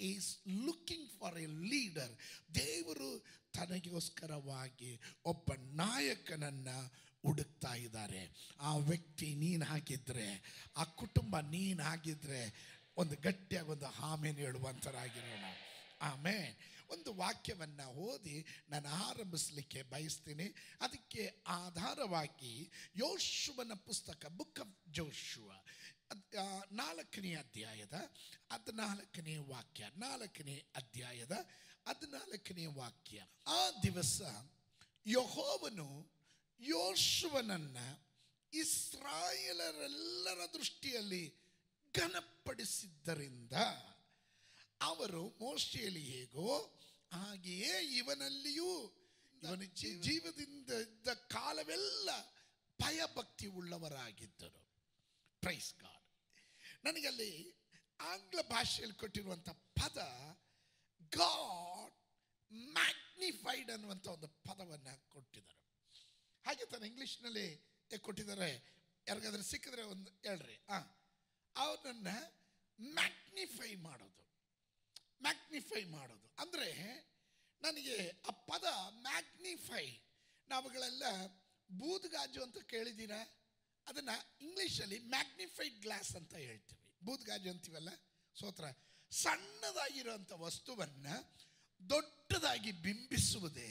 Is looking for a leader ದೇವರು ತನಗೋಸ್ಕರವಾಗಿ ಒಬ್ಬ ನಾಯಕನನ್ನು ಹುಡುಕ್ತಾ ಇದ್ದಾರೆ. ಆ ವ್ಯಕ್ತಿ ನೀನಾಗಿದ್ರೆ, ಆ ಕುಟುಂಬ ನೀನಾಗಿದ್ರೆ ಒಂದು ಗಟ್ಟಿಯಾಗಿ ಒಂದು ಆಮೇಲೆ ಹೇಳುವಂಥರಾಗಿರೋಣ ಆಮೇಲೆ ಒಂದು ವಾಕ್ಯವನ್ನು ಓದಿ ನಾನು ಆರಂಭಿಸಲಿಕ್ಕೆ ಬಯಸ್ತೀನಿ. ಅದಕ್ಕೆ ಆಧಾರವಾಗಿ ಯೋಶುವನ ಪುಸ್ತಕ ಬುಕ್ ಆಫ್ ಜೋಶುವ ನಾಲ್ಕನೇ ಅಧ್ಯಾಯದ ಹದಿನಾಲ್ಕನೇ ವಾಕ್ಯ, ನಾಲ್ಕನೇ ಅಧ್ಯಾಯದ ಹದಿನಾಲ್ಕನೇ ವಾಕ್ಯ. ಆ ದಿವಸ ಯಹೋವನು ಯೋಶುವನನ್ನ ಇಸ್ರಾಯೇಲರೆಲ್ಲರ ದೃಷ್ಟಿಯಲ್ಲಿ ಘನಪಡಿಸಿದ್ದರಿಂದ ಅವರು ಮೋಶೆಯಲ್ಲಿ ಹೇಗೋ ಹಾಗೆಯೇ ಇವನಲ್ಲಿಯೂ ಇವನ ಜೀವದಿಂದ ಇದ್ದ ಕಾಲವೆಲ್ಲ ಭಯಭಕ್ತಿ ಉಳ್ಳವರಾಗಿದ್ದರು ಪ್ರೈಸ್ ಗಾಡ್ ನನಗಲ್ಲಿ ಆಂಗ್ಲ ಭಾಷೆಯಲ್ಲಿ ಕೊಟ್ಟಿರುವಂಥ ಪದ ಗಾಡ್ ಮ್ಯಾಗ್ನಿಫೈಡ್ ಅನ್ನುವಂಥ ಒಂದು ಪದವನ್ನು ಕೊಟ್ಟಿದ್ದಾರೆ. ಹಾಗೆ ತಾನು ಇಂಗ್ಲೀಷ್ನಲ್ಲಿ ಕೊಟ್ಟಿದ್ದಾರೆ. ಯಾರಿಗಾದ್ರೂ ಸಿಕ್ಕಿದ್ರೆ ಒಂದು ಹೇಳ್ರಿ. ಆ, ಅವನನ್ನು ಮ್ಯಾಗ್ನಿಫೈ ಮಾಡೋದು. ಮ್ಯಾಗ್ನಿಫೈ ಮಾಡೋದು. ಅಂದರೆ ನನಗೆ ಆ ಪದ ಮ್ಯಾಗ್ನಿಫೈ. ನಾವುಗಳೆಲ್ಲ ಬೂದ್ಗಾಜು ಅಂತ ಕೇಳಿದ್ದೀರಾ? ಅದನ್ನು ಇಂಗ್ಲೀಷಲ್ಲಿ ಮ್ಯಾಗ್ನಿಫೈಡ್ ಗ್ಲಾಸ್ ಅಂತ ಹೇಳ್ತೀವಿ. ಬೂದ್ಗಾಜು ಅಂತೀವಲ್ಲ ಸೋತ್ರ ಸಣ್ಣದಾಗಿರುವಂಥ ವಸ್ತುವನ್ನು ದೊಡ್ಡದಾಗಿ ಬಿಂಬಿಸುವುದೇ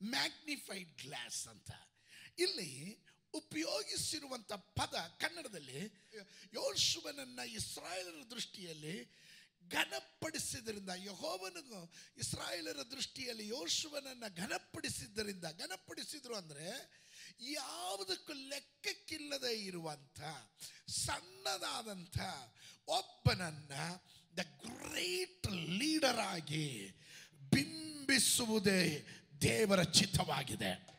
ಮ್ಯಾಗ್ನಿಫೈಡ್ ಗ್ಲಾಸ್ ಅಂತ. ಇಲ್ಲಿ ಉಪಯೋಗಿಸಿರುವಂಥ ಪದ ಕನ್ನಡದಲ್ಲಿ ಯೋಶುವನನ್ನ ಇಸ್ರಾಯೇಲರ ದೃಷ್ಟಿಯಲ್ಲಿ ಘನಪಡಿಸಿದ್ರಿಂದ, ಯಹೋವನಿಗೂ ಇಸ್ರಾಯೇಲರ ದೃಷ್ಟಿಯಲ್ಲಿ ಯೋಶುವನನ್ನ ಘನಪಡಿಸಿದ್ದರಿಂದ ಘನಪಡಿಸಿದ್ರು ಅಂದರೆ ಯಾವುದಕ್ಕೂ ಲೆಕ್ಕಕ್ಕಿಲ್ಲದೆ ಇರುವಂಥ, ಸಣ್ಣದಾದಂಥ ಒಬ್ಬನನ್ನ ದ ಗ್ರೇಟ್ ಲೀಡರ್ ಆಗಿ ಬಿಂಬಿಸುವುದೇ ದೇವರ ಚಿತ್ತವಾಗಿದೆ.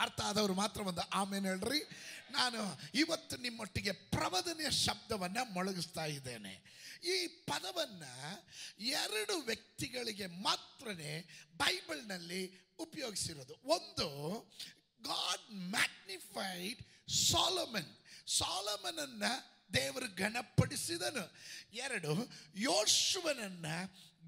ಅರ್ಥ ಆದವರು ಮಾತ್ರ ಒಂದು ಆಮೇಲೆ ಹೇಳ್ರಿ. ನಾನು ಇವತ್ತು ನಿಮ್ಮೊಟ್ಟಿಗೆ ಪ್ರವದನೆಯ ಶಬ್ದವನ್ನು ಮೊಳಗಿಸ್ತಾ ಇದ್ದೇನೆ. ಈ ಪದವನ್ನು ಎರಡು ವ್ಯಕ್ತಿಗಳಿಗೆ ಮಾತ್ರನೇ ಬೈಬಲ್ನಲ್ಲಿ ಉಪಯೋಗಿಸಿರೋದು. ಒಂದು ಗಾಡ್ ಮ್ಯಾಗ್ನಿಫೈಡ್ ಸಾಲಮನ್ ಸಾಲಮನನ್ನ ದೇವರು ಘನಪಡಿಸಿದನು. ಎರಡು ಯೋಶುವನನ್ನ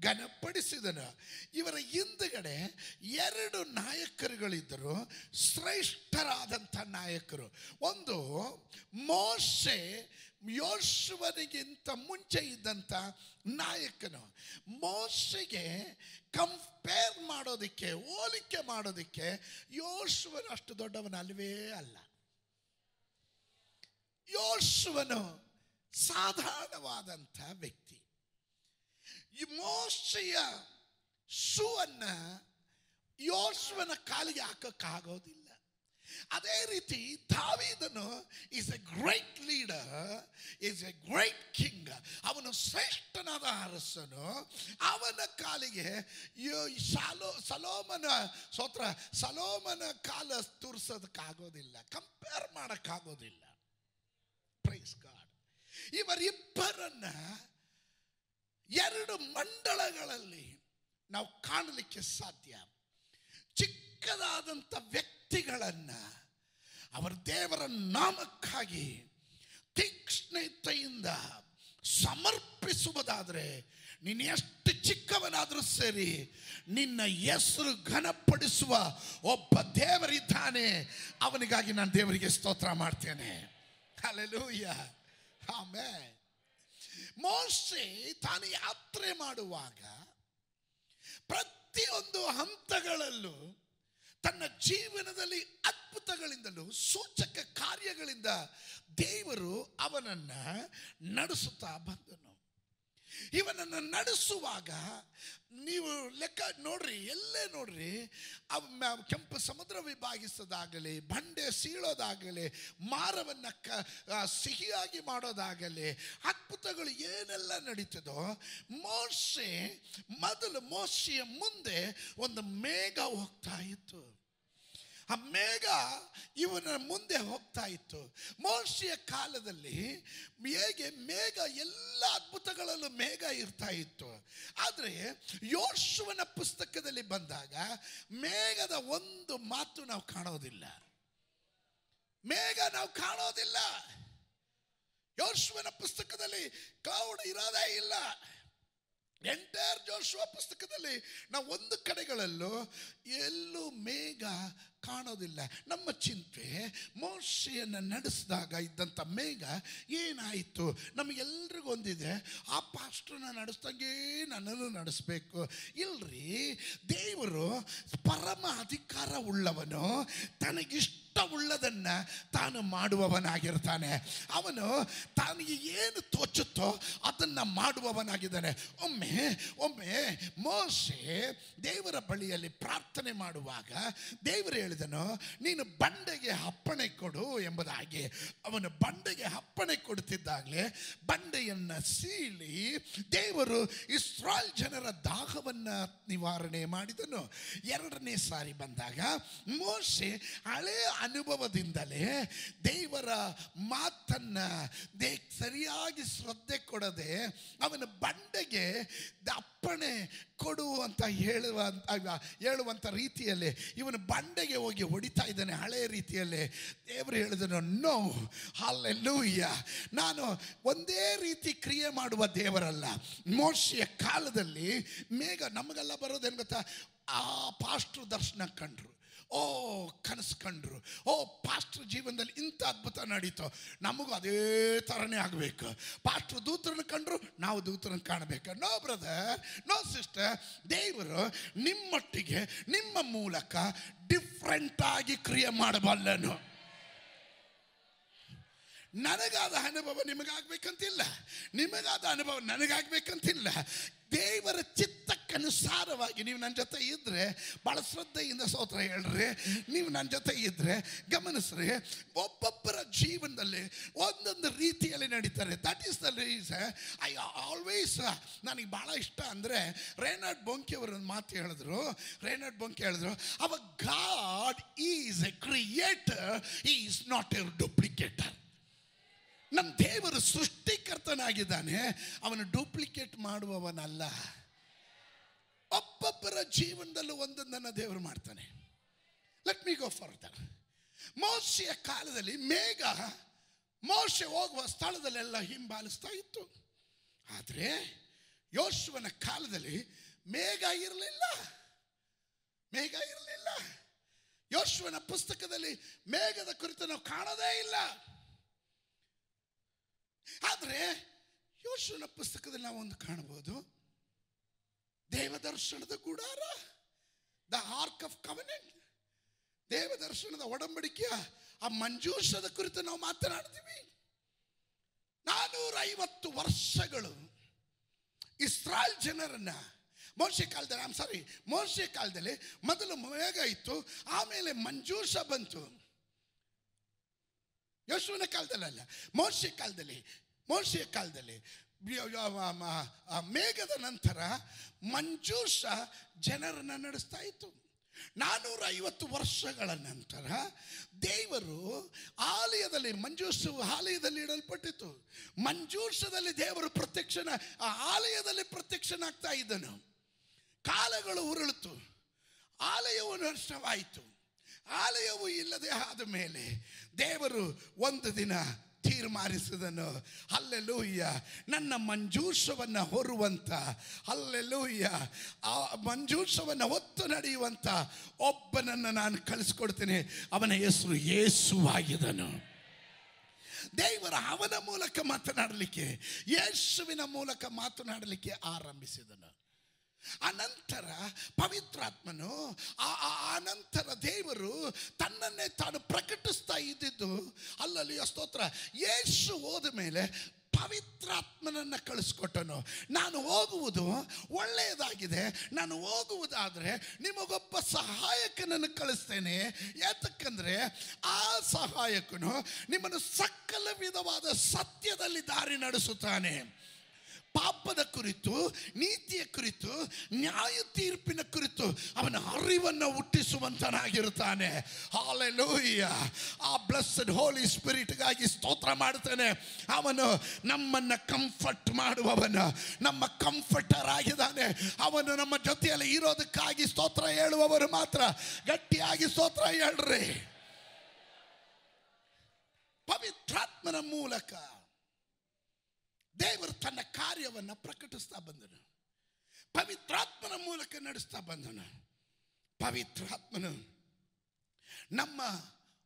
ಘನಪಡಿಸಿದನು. ಇವರ ಹಿಂದುಗಡೆ ಎರಡು ನಾಯಕರುಗಳಿದ್ದರು, ಶ್ರೇಷ್ಠರಾದಂಥ ನಾಯಕರು. ಒಂದು ಮೋಶೆ ಯೋಶುವನಿಗಿಂತ ಮುಂಚೆ ಇದ್ದಂಥ ನಾಯಕನು ಮೋಸೆಗೆ ಕಂಪೇರ್ ಮಾಡೋದಕ್ಕೆ, ಹೋಲಿಕೆ ಮಾಡೋದಕ್ಕೆ ಯೋಶುವನು ಅಷ್ಟು ದೊಡ್ಡವನ ಅಲ್ವೇ ಅಲ್ಲ. ಯೋಶುವನು ಸಾಧಾರಣವಾದಂಥ ವ್ಯಕ್ತಿ. ಈ ಮೋಸೆಯ ಶೂವನ್ನು ಯೋಶುವನ ಕಾಲಿಗೆ ಹಾಕಕ್ಕಾಗೋದಿಲ್ಲ. ಅದೇ ರೀತಿ ದಾವಿದನು is a great leader is a great king ಅವನು ಶ್ರೇಷ್ಠನಾದ ಅರಸನು. ಅವನ ಕಾಲಿಗೆ ಶಾಲೋ, ಸಲೋಮನ ಸೋತ್ರ, ಸಲೋಮನ ಕಾಲ ತುರ್ಸೋದಕ್ಕಾಗೋದಿಲ್ಲ ಕಂಪೇರ್ ಮಾಡೋಕ್ಕಾಗೋದಿಲ್ಲ. ಪ್ರೈಸ್ ಗಾಡ್ ಇವರಿಬ್ಬರನ್ನ ಎರಡು ಮಂಡಳಗಳಲ್ಲಿ ನಾವು ಕಾಣಲಿಕ್ಕೆ ಸಾಧ್ಯ. ಚಿಕ್ಕದಾದಂಥ ವ್ಯಕ್ತಿಗಳನ್ನ ಅವರ ದೇವರ ನಾಮಕ್ಕಾಗಿ ತೀಕ್ಷ್ಣತೆಯಿಂದ ಸಮರ್ಪಿಸುವುದಾದರೆ ನೀನು ಎಷ್ಟು ಚಿಕ್ಕವನಾದರೂ ಸರಿ ನಿನ್ನ ಹೆಸರು ಘನಪಡಿಸುವ ಒಬ್ಬ ದೇವರಿದ್ದಾನೆ. ಅವನಿಗಾಗಿ ನಾನು ದೇವರಿಗೆ ಸ್ತೋತ್ರ ಮಾಡ್ತೇನೆ. ಅಲ್ಲೆಲೂಯ್ಯ ಆಮೇ ಮೋಸೆ ತಾನು ಯಾತ್ರೆ ಮಾಡುವಾಗ ಪ್ರತಿಯೊಂದು ಹಂತಗಳಲ್ಲೂ ತನ್ನ ಜೀವನದಲ್ಲಿ ಅದ್ಭುತಗಳಿಂದಲೂ ಸೂಚಕ ಕಾರ್ಯಗಳಿಂದ ದೇವರು ಅವನನ್ನ ನಡೆಸುತ್ತಾ ಬಂದನು. ಇವನನ್ನು ನಡೆಸುವಾಗ ನೀವು ಲೆಕ್ಕ ನೋಡ್ರಿ, ಎಲ್ಲೇ ನೋಡ್ರಿ ಕೆಂಪು ಸಮುದ್ರ ವಿಭಾಗಿಸೋದಾಗಲಿ, ಬಂಡೆ ಸೀಳೋದಾಗಲಿ, ಮಾರವನ್ನು ಕ ಸಿಹಿಯಾಗಿ ಮಾಡೋದಾಗಲಿ, ಅದ್ಭುತಗಳು ಏನೆಲ್ಲ ನಡೀತದೋ, ಮೋಶೆ, ಮೊದಲು ಮೋಶೆಯ ಮುಂದೆ ಒಂದು ಮೇಘ ಹೋಗ್ತಾ ಇತ್ತು. ಆ ಮೇಘ ಇವನ ಮುಂದೆ ಹೋಗ್ತಾ ಇತ್ತು. ಮೋಶಿಯ ಕಾಲದಲ್ಲಿ ಹೇಗೆ ಮೇಘ, ಎಲ್ಲ ಅದ್ಭುತಗಳಲ್ಲೂ ಮೇಘ ಇರ್ತಾ ಇತ್ತು. ಆದರೆ ಯೋಶುವನ ಪುಸ್ತಕದಲ್ಲಿ ಬಂದಾಗ ಮೇಘದ ಒಂದು ಮಾತು ನಾವು ಕಾಣೋದಿಲ್ಲ. ಮೇಘ ನಾವು ಕಾಣೋದಿಲ್ಲ. ಯೋಶುವನ ಪುಸ್ತಕದಲ್ಲಿ ಕ್ಲೌಡ್ ಇರೋದೇ ಇಲ್ಲ. ಎಂಟೈರ್ ಜೋಶುವ ಪುಸ್ತಕದಲ್ಲಿ ನಾವು ಒಂದು ಕಡೆಗಳಲ್ಲೂ ಎಲ್ಲೂ ಮೇಘ ಕಾಣೋದಿಲ್ಲ. ನಮ್ಮ ಚಿಂತೆ ಮೋಶೆಯನ್ನು ನಡೆಸಿದಾಗ ಇದ್ದಂಥ ಮೇಘ ಏನಾಯಿತು? ನಮಗೆಲ್ರಿಗೂ ಒಂದಿದೆ. ಆ ಪಾಸ್ಟ್ರನ್ನ ನಡೆಸ್ದಂಗೆ ನನ್ನನ್ನು ನಡೆಸಬೇಕು. ಇಲ್ರಿ, ದೇವರು ಪರಮ ಅಧಿಕಾರ ಉಳ್ಳವನು ತನಗಿಷ್ಟವುಳ್ಳದನ್ನ ತಾನು ಮಾಡುವವನಾಗಿರ್ತಾನೆ. ಅವನು ತನಗೆ ಏನು ತೋಚುತ್ತೋ ಅದನ್ನ ಮಾಡುವವನಾಗಿದ್ದಾನೆ. ಒಮ್ಮೆ ಒಮ್ಮೆ ಮೋಸೆ ದೇವರ ಬಳಿಯಲ್ಲಿ ಪ್ರಾರ್ಥನೆ ಮಾಡುವಾಗ ದೇವರು ಹೇಳಿದನು, ನೀನು ಬಂಡೆಗೆ ಅಪ್ಪಣೆ ಕೊಡು ಎಂಬುದಾಗಿ. ಅವನು ಬಂಡೆಗೆ ಅಪ್ಪಣೆ ಕೊಡುತ್ತಿದ್ದಾಗಲೇ ಬಂಡೆಯನ್ನು ಸೀಳಿ ದೇವರು ಇಸ್ರಾಲ್ ಜನರ ದಾಹವನ್ನು ನಿವಾರಣೆ ಮಾಡಿದನು. ಎರಡನೇ ಸಾರಿ ಬಂದಾಗ ಮೋಸೆ ಹಳೆ ಅನುಭವದಿಂದಲೇ ದೇವರ ಮಾತನ್ನ ದೇ ಸರಿಯಾಗಿ ಶ್ರದ್ಧೆ ಕೊಡದೆ ಅವನ ಬಂಡೆಗೆ ಅಪ್ಪಣೆ ಕೊಡು ಅಂತ ಹೇಳುವ ಅಲ್ಲ, ಹೇಳುವಂಥ ರೀತಿಯಲ್ಲಿ ಇವನು ಬಂಡೆಗೆ ಹೋಗಿ ಹೊಡಿತಾ ಇದ್ದಾನೆ. ಹಳೆಯ ರೀತಿಯಲ್ಲಿ ದೇವರು ಹೇಳಿದನು ನೋ ಅಲ್ಲೆಲ್ಲೂಯ್ಯ ನಾನು ಒಂದೇ ರೀತಿ ಕ್ರಿಯೆ ಮಾಡುವ ದೇವರಲ್ಲ. ಮೋಶಿಯ ಕಾಲದಲ್ಲಿ ಮೇಘ ನಮಗೆಲ್ಲ ಬರೋದೇನು ಗೊತ್ತಾ? ಆ ಪಾಸ್ಟ್ರು ದರ್ಶನ ಕಂಡ್ರು. ಓ ಕನಸು ಕಂಡ್ರು ಓ, ಪಾಸ್ಟ್ರ್ ಜೀವನದಲ್ಲಿ ಇಂಥ ಅದ್ಭುತ ನಡೀತು. ನಮಗೂ ಅದೇ ಥರನೇ ಆಗಬೇಕು. ಪಾಸ್ಟ್ರ್ ದೂತ್ರನ ಕಂಡ್ರು, ನಾವು ದೂತ್ರನ ಕಾಣಬೇಕು. ನೋ, ಬ್ರದರ್, ನೋ, ಸಿಸ್ಟರ್, ದೇವರು ನಿಮ್ಮೊಟ್ಟಿಗೆ, ನಿಮ್ಮ ಮೂಲಕ ಡಿಫ್ರೆಂಟಾಗಿ ಕ್ರಿಯೆ ಮಾಡಬಲ್ಲನು. ನನಗಾದ ಅನುಭವ ನಿಮಗಾಗಬೇಕಂತಿಲ್ಲ. ನಿಮಗಾದ ಅನುಭವ ನನಗಾಗಬೇಕಂತಿಲ್ಲ. ದೇವರ ಚಿತ್ತಕ್ಕನುಸಾರವಾಗಿ ನೀವು ನನ್ನ ಜೊತೆ ಇದ್ದರೆ ಭಾಳ ಶ್ರದ್ಧೆಯಿಂದ ಸೋತ್ರ ಹೇಳ್ರಿ. ನೀವು ನನ್ನ ಜೊತೆ ಇದ್ದರೆ ಗಮನಿಸ್ರಿ. ಒಬ್ಬೊಬ್ಬರ ಜೀವನದಲ್ಲಿ ಒಂದೊಂದು ರೀತಿಯಲ್ಲಿ ನಡೀತಾರೆ. That is the reason I always ನನಗೆ ಭಾಳ ಇಷ್ಟ ಅಂದರೆ ರೇನಾಡ್ ಬೊಂಕಿ ಅವರು ಒಂದು ಮಾತು ಹೇಳಿದ್ರು. ರೇನಾಡ್ ಬೊಂಕಿ ಹೇಳಿದ್ರು ಅವ God is a creator is not a duplicator ನಮ್ಮ ದೇವರು ಸೃಷ್ಟಿಕರ್ತನಾಗಿದ್ದಾನೆ, ಅವನು ಡೂಪ್ಲಿಕೇಟ್ ಮಾಡುವವನಲ್ಲ. ಒಬ್ಬೊಬ್ಬರ ಜೀವನದಲ್ಲೂ ಒಂದೊಂದನ್ನು ದೇವರು ಮಾಡ್ತಾನೆ. ಲೆಟ್ ಮೀ ಗೋ ದ ಮೋಶೆಯ ಕಾಲದಲ್ಲಿ ಮೇಘ, ಮೋಶೆ ಹೋಗುವ ಸ್ಥಳದಲ್ಲೆಲ್ಲ ಹಿಂಬಾಲಿಸ್ತಾ ಇತ್ತು. ಆದರೆ ಯೋಶುವನ ಕಾಲದಲ್ಲಿ ಮೇಘ ಇರಲಿಲ್ಲ. ಮೇಘ ಇರಲಿಲ್ಲ. ಯೋಶುವನ ಪುಸ್ತಕದಲ್ಲಿ ಮೇಘದ ಕುರಿತು ನಾವು ಕಾಣೋದೇ ಇಲ್ಲ. ಆದರೆ ಯೋಶನ ಪುಸ್ತಕದಲ್ಲಿ ನಾವು ಒಂದು ಕಾಣಬಹುದು. ದೇವದರ್ಶನದ ಗುಡಾರ ದ ಆರ್ಕ್ ಆಫ್ ಕವನೆಂಟ್ ದೇವದರ್ಶನದ ಒಡಂಬಡಿಕೆಯ ಆ ಮಂಜೂಷದ ಕುರಿತು ನಾವು ಮಾತನಾಡ್ತೀವಿ. ನಾನೂರ ವರ್ಷಗಳು ಇಸ್ರಾಯಲ್ ಜನರನ್ನ ಮೋರ್ಷೆ ಕಾಲದಲ್ಲಿ ಸಾರಿ ಮೋರ್ಷೆ ಕಾಲದಲ್ಲಿ ಮೊದಲು ಮೇಘ ಇತ್ತು, ಆಮೇಲೆ ಮಂಜೂಷ ಬಂತು. ಯಶುವಿನ ಕಾಲದಲ್ಲಿ ಅಲ್ಲ ಮೋರ್ಷೆ ಕಾಲದಲ್ಲಿ ಮೋರ್ಷೆಯ ಕಾಲದಲ್ಲಿ. ಮೇಘದ ನಂತರ ಮಂಜೂಷ ಜನರನ್ನ ನಡೆಸ್ತಾ ಇತ್ತು. ನಾನೂರ ಐವತ್ತು ವರ್ಷಗಳ ನಂತರ ದೇವರು ಆಲಯದಲ್ಲಿ ಮಂಜೂಷ ಆಲಯದಲ್ಲಿ ಇಡಲ್ಪಟ್ಟಿತ್ತು. ಮಂಜೂಷದಲ್ಲಿ ದೇವರು ಪ್ರತ್ಯಕ್ಷನ, ಆ ಆಲಯದಲ್ಲಿ ಪ್ರತ್ಯಕ್ಷನಾಗ್ತಾ ಇದ್ದನು. ಕಾಲಗಳು ಉರುಳಿತು ಆಲಯವು ನಷ್ಟವಾಯಿತು. ಆಲಯವು ಇಲ್ಲದೆ ಆದ ಮೇಲೆ ದೇವರು ಒಂದು ದಿನ ತೀರ್ಮಾನಿಸಿದನು. ಅಲ್ಲೆಲ್ಲೂಯ್ಯ ನನ್ನ ಮಂಜೂಷವನ್ನು ಹೊರುವಂತ ಅಲ್ಲೆಲ್ಲೂಯ್ಯ ಆ ಮಂಜೂಷವನ್ನು ಹೊತ್ತು ನಡೆಯುವಂಥ ಒಬ್ಬನನ್ನು ನಾನು ಕಳಿಸ್ಕೊಡ್ತೇನೆ. ಅವನ ಹೆಸರು ಯೇಸುವಾಗಿದನು ದೇವರ ಅವನ ಮೂಲಕ ಮಾತನಾಡಲಿಕ್ಕೆ, ಯೇಸುವಿನ ಮೂಲಕ ಮಾತನಾಡಲಿಕ್ಕೆ ಆರಂಭಿಸಿದನು. ಅನಂತರ ಪವಿತ್ರಾತ್ಮನು ಆ ಅನಂತರ ದೇವರು ತನ್ನನ್ನೇ ತಾನು ಪ್ರಕಟಿಸ್ತಾ ಇದ್ದಿದ್ದು. ಅಲ್ಲಲ್ಲಿ ಸ್ತೋತ್ರ, ಯೇಸು ಹೋದ ಮೇಲೆ ಪವಿತ್ರಾತ್ಮನನ್ನು ಕಳಿಸ್ಕೊಟ್ಟನು. ನಾನು ಹೋಗುವುದು ಒಳ್ಳೆಯದಾಗಿದೆ. ನಾನು ಹೋಗುವುದಾದರೆ ನಿಮಗೊಬ್ಬ ಸಹಾಯಕನನ್ನು ಕಳಿಸ್ತೇನೆ. ಯಾತಕ್ಕಂದರೆ ಆ ಸಹಾಯಕನು ನಿಮ್ಮನ್ನು ಸಕಲ ವಿಧವಾದ ಸತ್ಯದಲ್ಲಿ ದಾರಿ ನಡೆಸುತ್ತಾನೆ. ಪಾಪದ ಕುರಿತು, ನೀತಿಯ ಕುರಿತು ನ್ಯಾಯ ತೀರ್ಪಿನ ಕುರಿತು ಅವನ ಅರಿವನ್ನು ಹುಟ್ಟಿಸುವಂತನಾಗಿರುತ್ತಾನೆ. ಹಾಲೆಲೂಯ್ಯ ಆ ಬ್ಲಸ್ಸಡ್ ಹೋಲಿ ಸ್ಪಿರಿಟ್ಗಾಗಿ ಸ್ತೋತ್ರ ಮಾಡ್ತಾನೆ ಅವನು ನಮ್ಮನ್ನು ಕಂಫರ್ಟ್ ಮಾಡುವವನು, ನಮ್ಮ ಕಂಫರ್ಟರ್ ಆಗಿದ್ದಾನೆ. ಅವನು ನಮ್ಮ ಜೊತೆಯಲ್ಲಿ ಇರೋದಕ್ಕಾಗಿ ಸ್ತೋತ್ರ ಹೇಳುವವರು ಮಾತ್ರ ಗಟ್ಟಿಯಾಗಿ ಸ್ತೋತ್ರ ಹೇಳ್ರಿ. ಪವಿತ್ರಾತ್ಮನ ಮೂಲಕ. ದೇವರು ತನ್ನ ಕಾರ್ಯವನ್ನು ಪ್ರಕಟಿಸ್ತಾ ಬಂದನು. ಪವಿತ್ರಾತ್ಮನ ಮೂಲಕ ನಡೆಸ್ತಾ ಬಂದನು. ಪವಿತ್ರಾತ್ಮನು ನಮ್ಮ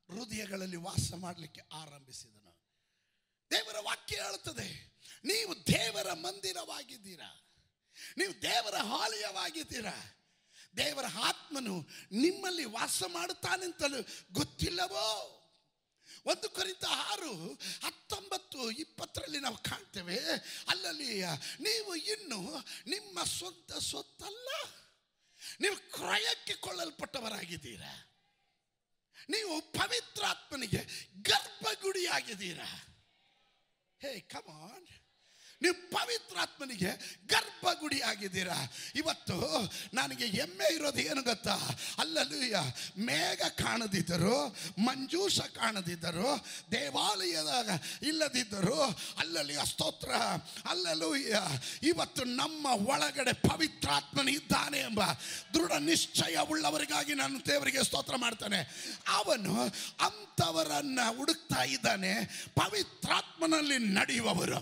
ಹೃದಯಗಳಲ್ಲಿ ವಾಸ ಮಾಡಲಿಕ್ಕೆ ಆರಂಭಿಸಿದನು. ದೇವರ ವಾಕ್ಯ ಹೇಳುತ್ತದೆ, ನೀವು ದೇವರ ಮಂದಿರವಾಗಿದ್ದೀರಾ? ನೀವು ದೇವರ ಹಾಲಯವಾಗಿದ್ದೀರಾ ದೇವರ ಆತ್ಮನು ನಿಮ್ಮಲ್ಲಿ ವಾಸ ಮಾಡುತ್ತಾನೆಂತಲೂ ಗೊತ್ತಿಲ್ಲವೋ? ಒಂದು ಕುರಿತ ಆರು ಹತ್ತೊಂಬತ್ತು ಇಪ್ಪತ್ತರಲ್ಲಿ ನಾವು ಕಾಣ್ತೇವೆ. ಅಲ್ಲಲ್ಲಿ ನೀವು ಇನ್ನು ನಿಮ್ಮ ಸ್ವಂತ ಸ್ವತ್ತಲ್ಲ. ನೀವು ಕ್ರಯಕ್ಕೆ ಕೊಳ್ಳಲ್ಪಟ್ಟವರಾಗಿದ್ದೀರಾ. ನೀವು ಪವಿತ್ರಾತ್ಮನಿಗೆ ಗರ್ಭಗುಡಿಯಾಗಿದ್ದೀರಾ. ಹೇ ಕಮಾನ್ ನೀವು ಪವಿತ್ರಾತ್ಮನಿಗೆ ಗರ್ಭಗುಡಿ ಆಗಿದ್ದೀರಾ? ಇವತ್ತು ನನಗೆ ಹೆಮ್ಮೆ ಇರೋದು ಏನು ಗೊತ್ತಾ? ಅಲ್ಲಲ್ಲೂಯ್ಯ ಮೇಘ ಕಾಣದಿದ್ದರು, ಮಂಜೂಷ ಕಾಣದಿದ್ದರು, ದೇವಾಲಯದಾಗ ಇಲ್ಲದಿದ್ದರು ಅಲ್ಲಲ್ಲಿ ಸ್ತೋತ್ರ ಅಲ್ಲಲ್ಲೂಯ್ಯ ಇವತ್ತು ನಮ್ಮ ಒಳಗಡೆ ಪವಿತ್ರಾತ್ಮನ ಇದ್ದಾನೆ ಎಂಬ ದೃಢ ನಿಶ್ಚಯ ಉಳ್ಳವರಿಗಾಗಿ ನಾನು ದೇವರಿಗೆ ಸ್ತೋತ್ರ ಮಾಡ್ತಾನೆ. ಅವನು ಅಂಥವರನ್ನು ಹುಡುಕ್ತಾ ಇದ್ದಾನೆ. ಪವಿತ್ರಾತ್ಮನಲ್ಲಿ ನಡೆಯುವವರು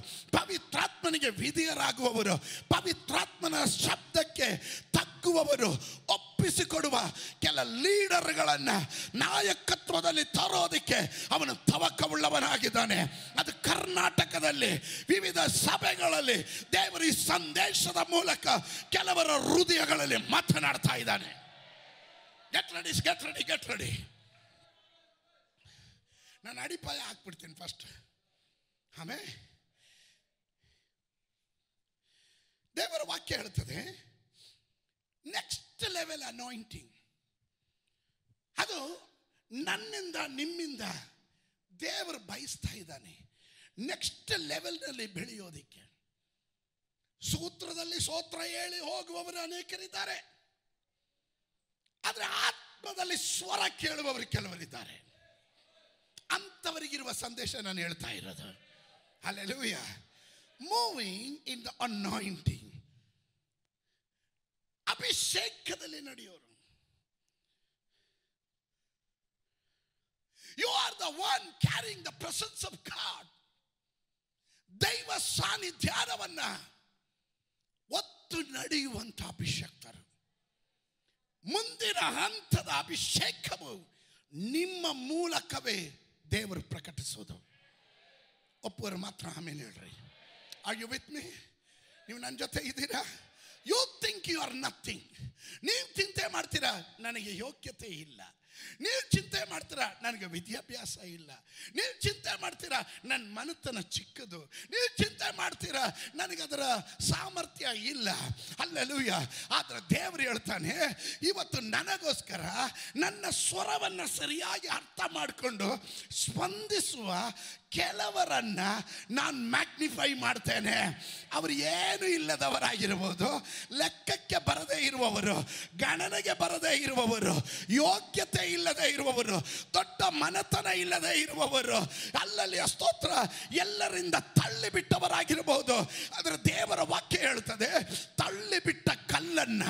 ಪವಿತ್ರಾತ್ಮನಿಗೆ ವಿಧಿಯರಾಗುವವರು, ಪವಿತ್ರಾತ್ಮನ ಶಬ್ದಕ್ಕೆ ತಗ್ಗುವವರು, ಒಪ್ಪಿಸಿಕೊಡುವ ಕೆಲ ಲೀಡರ್ಗಳನ್ನ ನಾಯಕತ್ವದಲ್ಲಿ ತರೋದಕ್ಕೆ ಅವನು ತವಕವುಳ್ಳವನಾಗಿದ್ದಾನೆ. ಅದು ಕರ್ನಾಟಕದಲ್ಲಿ, ವಿವಿಧ ಸಭೆಗಳಲ್ಲಿ, ದೇವರ ಈ ಸಂದೇಶದ ಮೂಲಕ ಕೆಲವರ ಹೃದಯಗಳಲ್ಲಿ ಮಾತನಾಡ್ತಾ ಇದ್ದಾನೆ. Get ready get ready get ready ನಾನು ಅಡಿಪಾಯ ಹಾಕ್ಬಿಡ್ತೀನಿ ಫಸ್ಟ್ ಆಮೇಲೆ ದೇವರ ವಾಕ್ಯ ಹೇಳ್ತದೆ ನೆಕ್ಸ್ಟ್ ಲೆವೆಲ್ ಅನಾಯಿಂಟಿಂಗ್. ಅದು ನನ್ನಿಂದ, ನಿಮ್ಮಿಂದ ದೇವರು ಬಯಸ್ತಾ ಇದ್ದಾನೆ. ನೆಕ್ಸ್ಟ್ ಲೆವೆಲ್ನಲ್ಲಿ ಬೆಳೆಯೋದಕ್ಕೆ. ಸೂತ್ರದಲ್ಲಿ ಸೋತ್ರ ಹೇಳಿ ಹೋಗುವವರು ಅನೇಕರಿದ್ದಾರೆ. ಆದರೆ ಆತ್ಮದಲ್ಲಿ ಸ್ವರ ಕೇಳುವವರು ಕೆಲವರಿದ್ದಾರೆ. ಅಂಥವರಿಗಿರುವ ಸಂದೇಶ ನಾನು ಹೇಳ್ತಾ ಇರೋದು. Hallelujah moving in the anointing ಅಭಿಷೇಕದಲ್ಲಿ ನಡೆಯೋರು you are the one carrying the presence of God ದೈವ ಸಾನ್ನಿಧ್ಯಾನವನ್ನ ಒತ್ತು ನಡೆಯುವಂತ ಅಭಿಷೇಕ್ತರು ಮುಂದಿನ ಹಂತದ ಅಭಿಷೇಕವು ನಿಮ್ಮ ಮೂಲಕವೇ ದೇವರು ಪ್ರಕಟಿಸೋದು ಒಪ್ಪುವರು ಮಾತ್ರ ಆಮೇಲೆ ಹೇಳ್ರಿ ಆರ್ ಯು ವಿತ್ ಮೀ ನೀವು ನನ್ನ ಜೊತೆ ಇದ್ದೀರಾ you think you are nothing ನೀವು ಚಿಂತೆ ಮಾಡ್ತೀರಾ? ನನಗೆ ಯೋಗ್ಯತೆ ಇಲ್ಲ. ನೀವು ಚಿಂತೆ ಮಾಡ್ತೀರಾ? ನನಗೆ ವಿದ್ಯಾಭ್ಯಾಸ ಇಲ್ಲ. ನೀವು ಚಿಂತೆ ಮಾಡ್ತೀರಾ? ನನ್ನ ಮನತನ ಚಿಕ್ಕದು. ನೀವು ಚಿಂತೆ ಮಾಡ್ತೀರಾ? ನನಗದರ ಸಾಮರ್ಥ್ಯ ಇಲ್ಲ. ಅಲ್ಲೆಲೂಯ ಆದರೆ ದೇವರು ಹೇಳ್ತಾನೆ, ಇವತ್ತು ನನಗೋಸ್ಕರ ನನ್ನ ಸ್ವರವನ್ನು ಸರಿಯಾಗಿ ಅರ್ಥ ಮಾಡಿಕೊಂಡು ಸ್ಪಂದಿಸುವ ಕೆಲವರನ್ನ ನಾನು ಮ್ಯಾಗ್ನಿಫೈ ಮಾಡ್ತೇನೆ. ಅವರು ಏನು ಇಲ್ಲದವರಾಗಿರ್ಬೋದು. ಲೆಕ್ಕಕ್ಕೆ ಬರದೇ ಇರುವವರು, ಗಣನೆಗೆ ಬರದೇ ಇರುವವರು, ಯೋಗ್ಯತೆ ಇಲ್ಲದೆ ಇರುವವರು, ದೊಡ್ಡ ಮನೆತನ ಇಲ್ಲದೆ ಇರುವವರು, ಅಲ್ಲಲ್ಲಿ ಸ್ತೋತ್ರ ಎಲ್ಲರಿಂದ ತಳ್ಳಿ ಬಿಟ್ಟವರಾಗಿರಬಹುದು ಅದರ ದೇವರ ವಾಕ್ಯ ಹೇಳ್ತದೆ ತಳ್ಳಿ ಬಿಟ್ಟ ಕಲ್ಲನ್ನ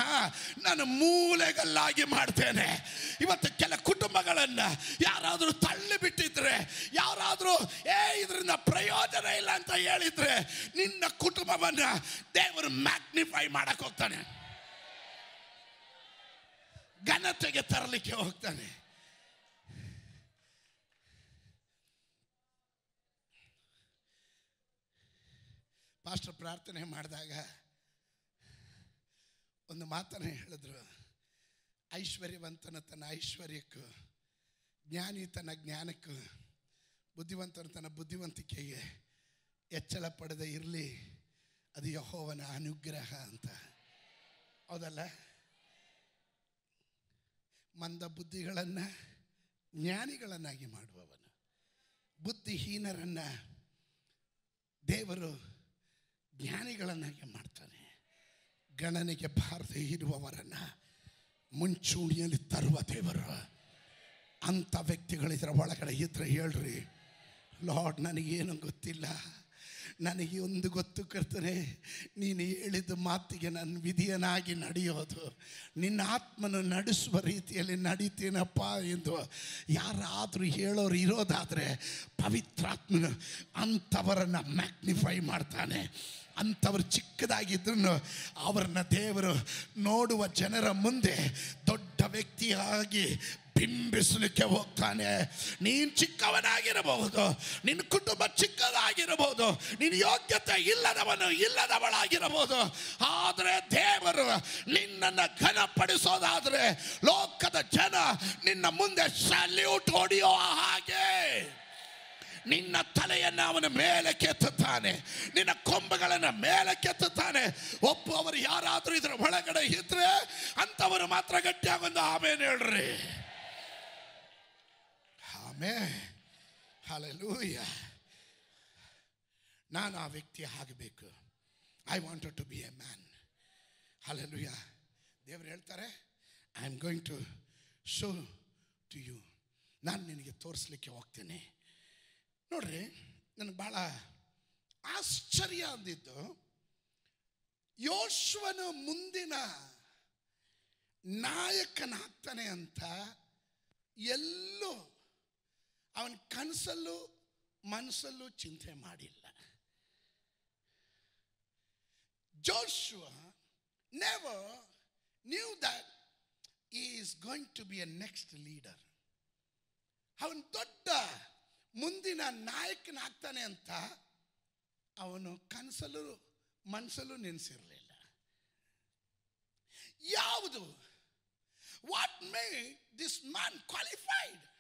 ನಾನು ಮೂಲೆಗಲ್ಲಾಗಿ ಮಾಡ್ತೇನೆ. ಇವತ್ತು ಕೆಲ ಕುಟುಂಬಗಳನ್ನು ಯಾರಾದರೂ ತಳ್ಳಿ ಬಿಟ್ಟಿದ್ರೆ ಯಾರಾದರೂ ಏ, ಇದರಿಂದ ಪ್ರಯೋಜನ ಇಲ್ಲ ಅಂತ ಹೇಳಿದ್ರೆ ನಿನ್ನ ಕುಟುಂಬವನ್ನ ದೇವರು ಮ್ಯಾಗ್ನಿಫೈ ಮಾಡಕ್ ಹೋಗ್ತಾನೆ. ಘನತೆಗೆ ತರಲಿಕ್ಕೆ ಹೋಗ್ತಾನೆ. ಪಾಸ್ಟರ್ ಪ್ರಾರ್ಥನೆ ಮಾಡಿದಾಗ ಒಂದು ಮಾತನ್ನು ಹೇಳಿದ್ರು, ಐಶ್ವರ್ಯವಂತನ ತನ್ನ ಐಶ್ವರ್ಯಕ್ಕೂ, ಜ್ಞಾನಿ ತನ್ನ ಜ್ಞಾನಕ್ಕೂ ಬುದ್ಧಿವಂತನು ತನ್ನ ಬುದ್ಧಿವಂತಿಕೆಗೆ ಎಚ್ಚಲ ಪಡೆದೇ ಇರಲಿ. ಅದು ಯಹೋವನ ಅನುಗ್ರಹ ಅಂತ. ಹೌದಲ್ಲ? ಮಂದ ಬುದ್ಧಿಗಳನ್ನು ಜ್ಞಾನಿಗಳನ್ನಾಗಿ ಮಾಡುವವನು. ಬುದ್ಧಿಹೀನರನ್ನ ದೇವರು ಜ್ಞಾನಿಗಳನ್ನಾಗಿ ಮಾಡ್ತಾನೆ. ಗಣನೆಗೆ ಬಾರದೆ ಇರುವವರನ್ನು ಮುಂಚೂಣಿಯಲ್ಲಿ ತರುವ ದೇವರು. ಅಂಥ ವ್ಯಕ್ತಿಗಳು ಇದರ ಒಳಗಡೆ ಇದ್ರೆ ಹೇಳ್ರಿ. ಲಾರ್ಡ್, ನನಗೇನು ಗೊತ್ತಿಲ್ಲ. ನನಗೆ ಒಂದು ಗೊತ್ತು ಕರ್ತನೆ, ನೀನು ಹೇಳಿದ ಮಾತಿಗೆ ನಾನು ವಿಧಿಯನಾಗಿ ನಡೆಯೋದು. ನಿನ್ನ ಆತ್ಮನ ನಡೆಸುವ ರೀತಿಯಲ್ಲಿ ನಡೀತೀನಪ್ಪ ಎಂದು ಯಾರಾದರೂ ಹೇಳೋರು ಇರೋದಾದರೆ ಪವಿತ್ರಾತ್ಮನ ಅಂಥವರನ್ನು ಮ್ಯಾಗ್ನಿಫೈ ಮಾಡ್ತಾನೆ. ಅಂಥವ್ರು ಚಿಕ್ಕದಾಗಿದ್ರು ಅವ್ರನ್ನ ದೇವರು ನೋಡುವ ಜನರ ಮುಂದೆ ದೊಡ್ಡ ವ್ಯಕ್ತಿಯಾಗಿ ಬಿಂಬಿಸಲಿಕ್ಕೆ ಹೋಗ್ತಾನೆ. ನೀನು ಚಿಕ್ಕವನಾಗಿರಬಹುದು ನಿನ್ನ ಕುಟುಂಬ ಚಿಕ್ಕದಾಗಿರಬಹುದು ನಿನ್ನ ಯೋಗ್ಯತೆ ಇಲ್ಲದವನು ಇಲ್ಲದವಳಾಗಿರಬಹುದು. ಆದರೆ ದೇವರು ನಿನ್ನನ್ನು ಘನಪಡಿಸೋದಾದರೆ ಲೋಕದ ಜನ ನಿನ್ನ ಮುಂದೆ ಸಲ್ಯೂಟ್ ಹೊಡೆಯೋ ಹಾಗೆ. ನಿನ್ನ ತಲೆಯನ್ನು ಅವನ ಮೇಲೆ ಕೆತ್ತುತ್ತಾನೆ, ನಿನ್ನ ಕೊಂಬುಗಳನ್ನು ಮೇಲೆ ಕೆತ್ತುತ್ತಾನೆ. ಒಬ್ಬವರು ಯಾರಾದರೂ ಇದರ ಒಳಗಡೆ ಇದ್ರೆ ಅಂತವರು ಮಾತ್ರ ಗಟ್ಟಿಯಾಗೊಂದು ಆಮೇಲೆ ಹೇಳ್ರಿ. ಆಮೇ ಹಾಲೆಲೂಯ ನಾನು ಆ ವ್ಯಕ್ತಿ ಆಗಬೇಕು. I wanted to be a man hallelujah ದೇವರು ಹೇಳ್ತಾರೆ I am going to show to you ನಾನು ನಿನಗೆ ತೋರಿಸ್ಲಿಕ್ಕೆ ಹೋಗ್ತೇನೆ. ನೋಡ್ರಿ, ನನಗೆ ಭಾಳ ಆಶ್ಚರ್ಯ ಅಂದಿದ್ದು, ಯೋಶ್ವನ ಮುಂದಿನ ನಾಯಕನಾಗ್ತಾನೆ ಅಂತ ಎಲ್ಲೂ ಅವನ ಕನಸಲ್ಲೂ ಮನಸ್ಸಲ್ಲೂ ಚಿಂತೆ ಮಾಡಿಲ್ಲ. Joshua never knew that is going to be a next leader ಅವನು ದೊಡ್ಡ ಮುಂದಿನ ನಾಯಕನಾಗ್ತಾನೆ ಅಂತ ಅವನು ಕನಸಲ್ಲೂ ಮನಸ್ಸಲ್ಲೂ ನೆನೆಸಿರಲಿಲ್ಲ. ಯಾವುದು? What may this man qualified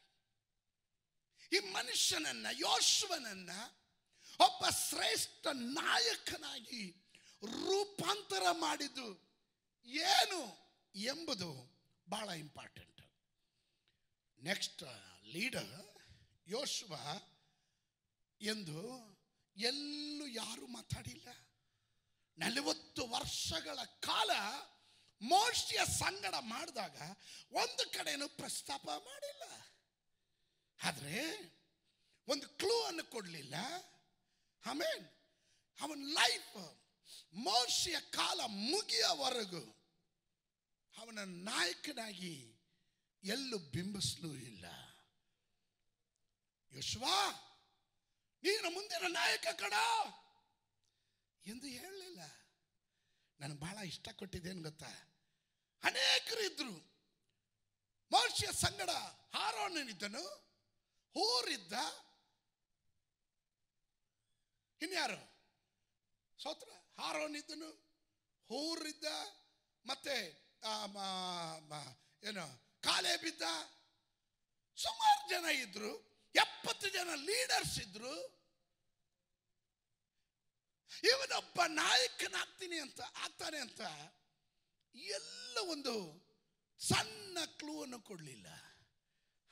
ಈ ಮನುಷ್ಯನನ್ನ, ಯೋಶುವನನ್ನ ಒಬ್ಬ ಶ್ರೇಷ್ಠ ನಾಯಕನಾಗಿ ರೂಪಾಂತರ ಮಾಡಿದ್ದು ಏನು ಎಂಬುದು ಬಹಳ ಇಂಪಾರ್ಟೆಂಟ್. ನೆಕ್ಸ್ಟ್, ಲೀಡರ್ ಯೋಶ್ವ ಎಂದು ಎಲ್ಲೂ ಯಾರು ಮಾತಾಡಿಲ್ಲ. ನಲವತ್ತು ವರ್ಷಗಳ ಕಾಲ ಮೋಷ್ಯ ಸಂಗಡ ಮಾಡಿದಾಗ ಒಂದು ಕಡೆಯೂ ಪ್ರಸ್ತಾಪ ಮಾಡಿಲ್ಲ. ಆದರೆ ಒಂದು ಕ್ಲೂ ಅನ್ನು ಕೊಡಲಿಲ್ಲ. ಆಮೇಲೆ ಅವನ ಲೈಫ್ ಮೋಶಿಯ ಕಾಲ ಮುಗಿಯವರೆಗೂ ಅವನ ನಾಯಕನಾಗಿ ಎಲ್ಲೂ ಬಿಂಬಿಸಲೂ ಇಲ್ಲ. ಯಶ್ವಾ, ನೀನು ಮುಂದಿನ ನಾಯಕ ಕಡ ಎಂದು ಹೇಳಲಿಲ್ಲ. ನನಗೆ ಬಹಳ ಇಷ್ಟ ಕೊಟ್ಟಿದ್ದೇನು ಗೊತ್ತಾ? ಅನೇಕರು ಇದ್ರು. ಮಹರ್ಷಿಯ ಸಂಗಡ ಹಾರೋಣನಿದ್ದನು ಹೂರಿದ್ದ. ಇನ್ಯಾರು? ಸೋತ್ರ? ಹಾರೋನಿದ್ದನು ಹೂರಿದ್ದ, ಮತ್ತೆ ಏನು, ಕಾಲೇ ಬಿದ್ದ. ಸುಮಾರು ಜನ ಇದ್ರು, ಎಪ್ಪತ್ತು ಜನ ಲೀಡರ್ಸ್ ಇದ್ರು. ಇವನೊಬ್ಬ ನಾಯಕನಾಗ್ತೀನಿ ಅಂತ, ಆಗ್ತಾನೆ ಅಂತ ಎಲ್ಲ ಒಂದು ಸಣ್ಣ ಕ್ಲೂ ಅನ್ನು ಕೊಡಲಿಲ್ಲ.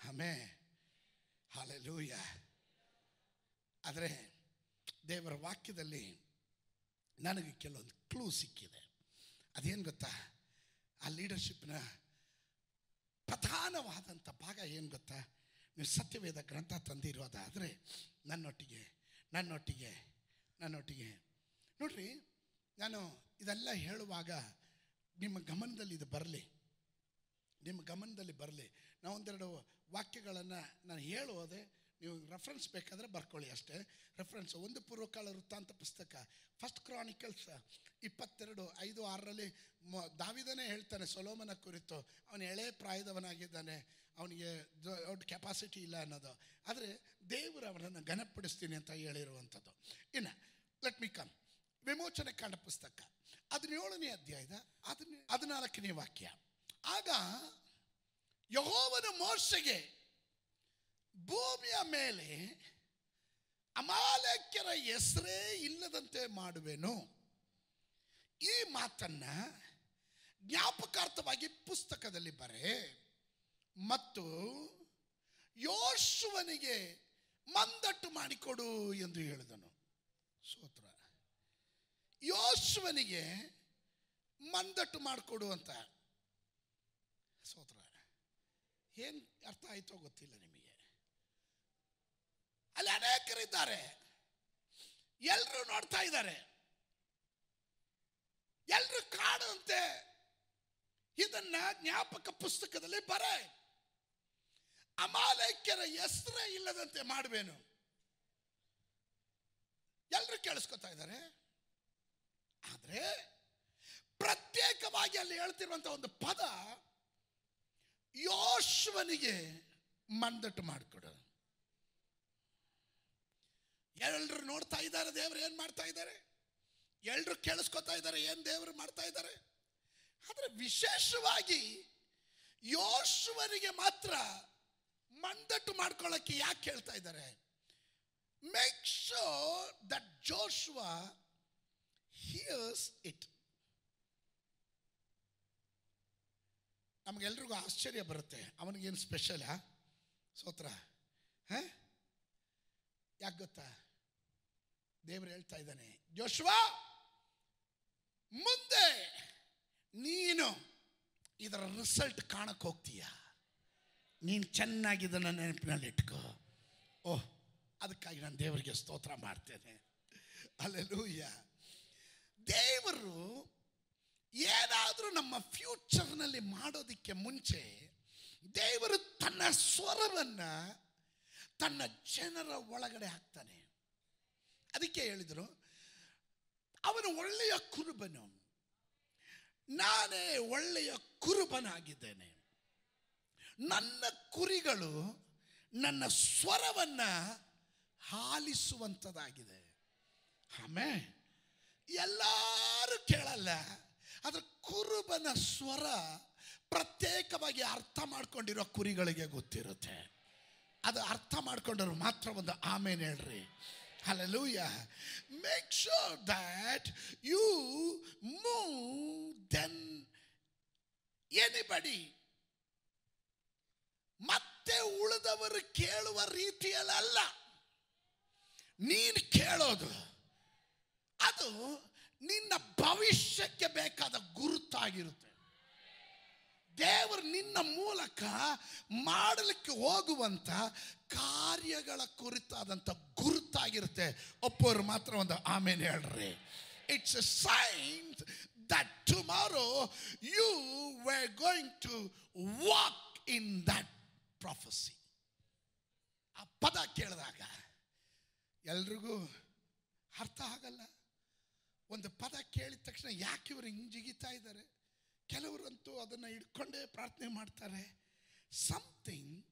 ಆಮೇ ಹಾಲೆಲೂಯ ಆದರೆ ದೇವರ ವಾಕ್ಯದಲ್ಲಿ ನನಗೆ ಕೆಲವೊಂದು ಕ್ಲೂ ಸಿಕ್ಕಿದೆ. ಅದೇನು ಗೊತ್ತಾ? ಆ ಲೀಡರ್ಶಿಪ್ನ ಪ್ರಧಾನವಾದಂಥ ಭಾಗ ಏನು ಗೊತ್ತಾ? ನೀವು ಸತ್ಯವೇದ ಗ್ರಂಥ ತಂದಿರೋದಾದರೆ ನನ್ನೊಟ್ಟಿಗೆ ನನ್ನೊಟ್ಟಿಗೆ ನನ್ನೊಟ್ಟಿಗೆ. ನೋಡ್ರಿ, ನಾನು ಇದೆಲ್ಲ ಹೇಳುವಾಗ ನಿಮ್ಮ ಗಮನದಲ್ಲಿ ಇದು ಬರಲಿ. ನಿಮ್ಮ ಗಮನದಲ್ಲಿ ಬರಲಿ. ನಾವು ಒಂದೆರಡು ವಾಕ್ಯಗಳನ್ನು ನಾನು ಹೇಳುವುದೇ, ನೀವು ರೆಫರೆನ್ಸ್ ಬೇಕಾದರೆ ಬರ್ಕೊಳ್ಳಿ ಅಷ್ಟೇ. ರೆಫರೆನ್ಸ್ ಒಂದು ಪೂರ್ವಕಾಲ ವೃತ್ತಾಂತ ಪುಸ್ತಕ ಫಸ್ಟ್ ಕ್ರಾನಿಕಲ್ಸ್ ಇಪ್ಪತ್ತೆರಡು, ಐದು, ಆರರಲ್ಲಿ ಮ, ದಾವಿದನೇ ಹೇಳ್ತಾನೆ, ಸೊಲೋಮನ ಕುರಿತು, ಅವನು ಎಳೆ ಪ್ರಾಯದವನಾಗಿದ್ದಾನೆ, ಅವನಿಗೆ ದೊಡ್ಡ ಕೆಪಾಸಿಟಿ ಇಲ್ಲ ಅನ್ನೋದು. ಆದರೆ ದೇವರು ಅವನನ್ನು ಘನಪಡಿಸ್ತೀನಿ ಅಂತ ಹೇಳಿರುವಂಥದ್ದು. ಇನ್ನು ಲೆಟ್ ಮಿ ಕಮ್ ವಿಮೋಚನೆ ಕಾಂಡ ಪುಸ್ತಕ, ಹದಿನೇಳನೇ ಅಧ್ಯಾಯದ ಹದಿನ, ಹದಿನಾಲ್ಕನೇ ವಾಕ್ಯ. ಆಗ ಯಹೋವನ ಮೋರ್ಷೆಗೆ ಭೂಮಿಯ ಮೇಲೆ ಅಮಾಲಕ್ಯರ ಹೆಸರೇ ಇಲ್ಲದಂತೆ ಮಾಡುವೆನು. ಈ ಮಾತನ್ನ ಜ್ಞಾಪಕಾರ್ಥವಾಗಿ ಪುಸ್ತಕದಲ್ಲಿ ಬರೆ. ಮತ್ತು ಯೋಶುವನಿಗೆ ಮಂದಟ್ಟು ಮಾಡಿಕೊಡು ಎಂದು ಹೇಳಿದನು. ಸೋತ್ರ. ಯೋಶುವನಿಗೆ ಮಂದಟ್ಟು ಮಾಡಿಕೊಡು ಅಂತ. ಸೋತ್ರ. ಏನು ಅರ್ಥ ಆಯ್ತೋ ಗೊತ್ತಿಲ್ಲ ನಿಮಗೆ. ಅಲ್ಲಿ ಅನೇಕರಿದ್ದಾರೆ. ಎಲ್ಲರೂ ನೋಡ್ತಾ ಇದ್ದಾರೆ. ಎಲ್ಲರೂ ಕಾಣುವಂತೆ ಇದನ್ನ ಜ್ಞಾಪಕ ಪುಸ್ತಕದಲ್ಲಿ ಬರ. ಅಮಾಲಕ್ಯರ ಹೆಸರೇ ಇಲ್ಲದಂತೆ ಮಾಡುವೇನು ಎಲ್ಲರೂ ಕೇಳಿಸ್ಕೊತಾ ಇದ್ದಾರೆ. ಆದರೆ ಪ್ರತ್ಯೇಕವಾಗಿ ಅಲ್ಲಿ ಹೇಳ್ತಿರುವಂತ ಒಂದು ಪದ ಯೋಶ್ವನಿಗೆ ಮಂದಟ್ಟು ಮಾಡಿಕೊಡು. ಎಲ್ಲರೂ ನೋಡ್ತಾ ಇದ್ದಾರೆ, ದೇವರು ಏನು ಮಾಡ್ತಾ ಇದ್ದಾರೆ? ಎಲ್ಲರೂ ಕೇಳಿಸ್ಕೊತಾ ಇದ್ದಾರೆ, ಏನು ದೇವರು ಮಾಡ್ತಾ ಇದ್ದಾರೆ? ಆದರೆ ವಿಶೇಷವಾಗಿ ಯೋಶ್ವನಿಗೆ ಮಾತ್ರ ಮಂದಟ್ಟು ಮಾಡ್ಕೊಳ್ಳಕ್ಕೆ ಯಾಕೆ ಹೇಳ್ತಾ ಇದ್ದಾರೆ? Make sure that Joshua hears it ನಮಗೆಲ್ರಿಗೂ ಆಶ್ಚರ್ಯ ಬರುತ್ತೆ. ಅವನಿಗೇನು ಸ್ಪೆಷಲ್ ಸೋತ್ರ. ಹಾಂ? ಯಾಕೆ ಗೊತ್ತಾ? ದೇವರು ಹೇಳ್ತಾ ಇದ್ದಾನೆ, ಜೋಶ್ವ, ಮುಂದೆ ನೀನು ಇದರ ರಿಸಲ್ಟ್ ಕಾಣಕ್ಕೆ ಹೋಗ್ತೀಯ? ನೀನು ಚೆನ್ನಾಗಿ ಇದನ್ನ ನೆನಪಿನಲ್ಲಿ ಇಟ್ಕೋ. ಓಹ್, ಅದಕ್ಕಾಗಿ ನಾನು ದೇವರಿಗೆ ಸ್ತೋತ್ರ ಮಾಡ್ತೇನೆ. ಅಲ್ಲೆಲ್ಲೂಯ್ಯ ದೇವರು ಏನಾದರೂ ನಮ್ಮ ಫ್ಯೂಚರ್ನಲ್ಲಿ ಮಾಡೋದಕ್ಕೆ ಮುಂಚೆ ದೇವರು ತನ್ನ ಸ್ವರವನ್ನು ತನ್ನ ಜನರ ಒಳಗಡೆ ಹಾಕ್ತಾನೆ. ಅದಕ್ಕೆ ಹೇಳಿದರು, ಅವನು ಒಳ್ಳೆಯ ಕುರುಬನು. ನಾನೇ ಒಳ್ಳೆಯ ಕುರುಬನಾಗಿದ್ದೇನೆ. ನನ್ನ ಕುರಿಗಳು ನನ್ನ ಸ್ವರವನ್ನು ಹಾಲಿಸುವಂಥದ್ದಾಗಿದೆ ಆಮೇ ಎಲ್ಲರೂ ಕೇಳಲ್ಲ. ಆದ್ರೆ ಕುರುಬನ ಸ್ವರ ಪ್ರತ್ಯೇಕವಾಗಿ ಅರ್ಥ ಮಾಡ್ಕೊಂಡಿರೋ ಕುರಿಗಳಿಗೆ ಗೊತ್ತಿರುತ್ತೆ ಅದು ಅರ್ಥ ಮಾಡ್ಕೊಂಡವ್ರು ಮಾತ್ರ ಒಂದು ಆಮೇಲೆ ಹೇಳ್ರಿ Hallelujah. Make sure that you move than anybody. ಮತ್ತೆ ಉಳಿದವರು ಕೇಳುವ ರೀತಿಯಲ್ಲ ನೀನು ಕೇಳೋದು ಅದು ನಿನ್ನ ಭವಿಷ್ಯಕ್ಕೆ ಬೇಕಾದ ಗುರುತಾಗಿರುತ್ತೆ. ದೇವರು ನಿನ್ನ ಮೂಲಕ ಮಾಡಲಿಕ್ಕೆ ಹೋಗುವಂತ ಕಾರ್ಯಗಳ ಕುರಿತಾದಂಥ ಗುರುತಾಗಿರುತ್ತೆ. ಒಪ್ಪೋರು ಮಾತ್ರ ಒಂದು ಆಮೇಲೆ ಹೇಳ್ರಿ. It's a sign that tomorrow you were going to walk in that prophecy ಆ ಪದ ಕೇಳಿದಾಗ ಎಲ್ರಿಗೂ ಅರ್ಥ ಆಗಲ್ಲ? ಒಂದು ಪದ ಕೇಳಿದ ತಕ್ಷಣ ಯಾಕೆ ಇವರು ಹಿಂಜಿಗಿತಾ ಇದ್ದಾರೆ? ಕೆಲವರಂತೂ ಅದನ್ನು ಹಿಡ್ಕೊಂಡೇ ಪ್ರಾರ್ಥನೆ ಮಾಡ್ತಾರೆ. Something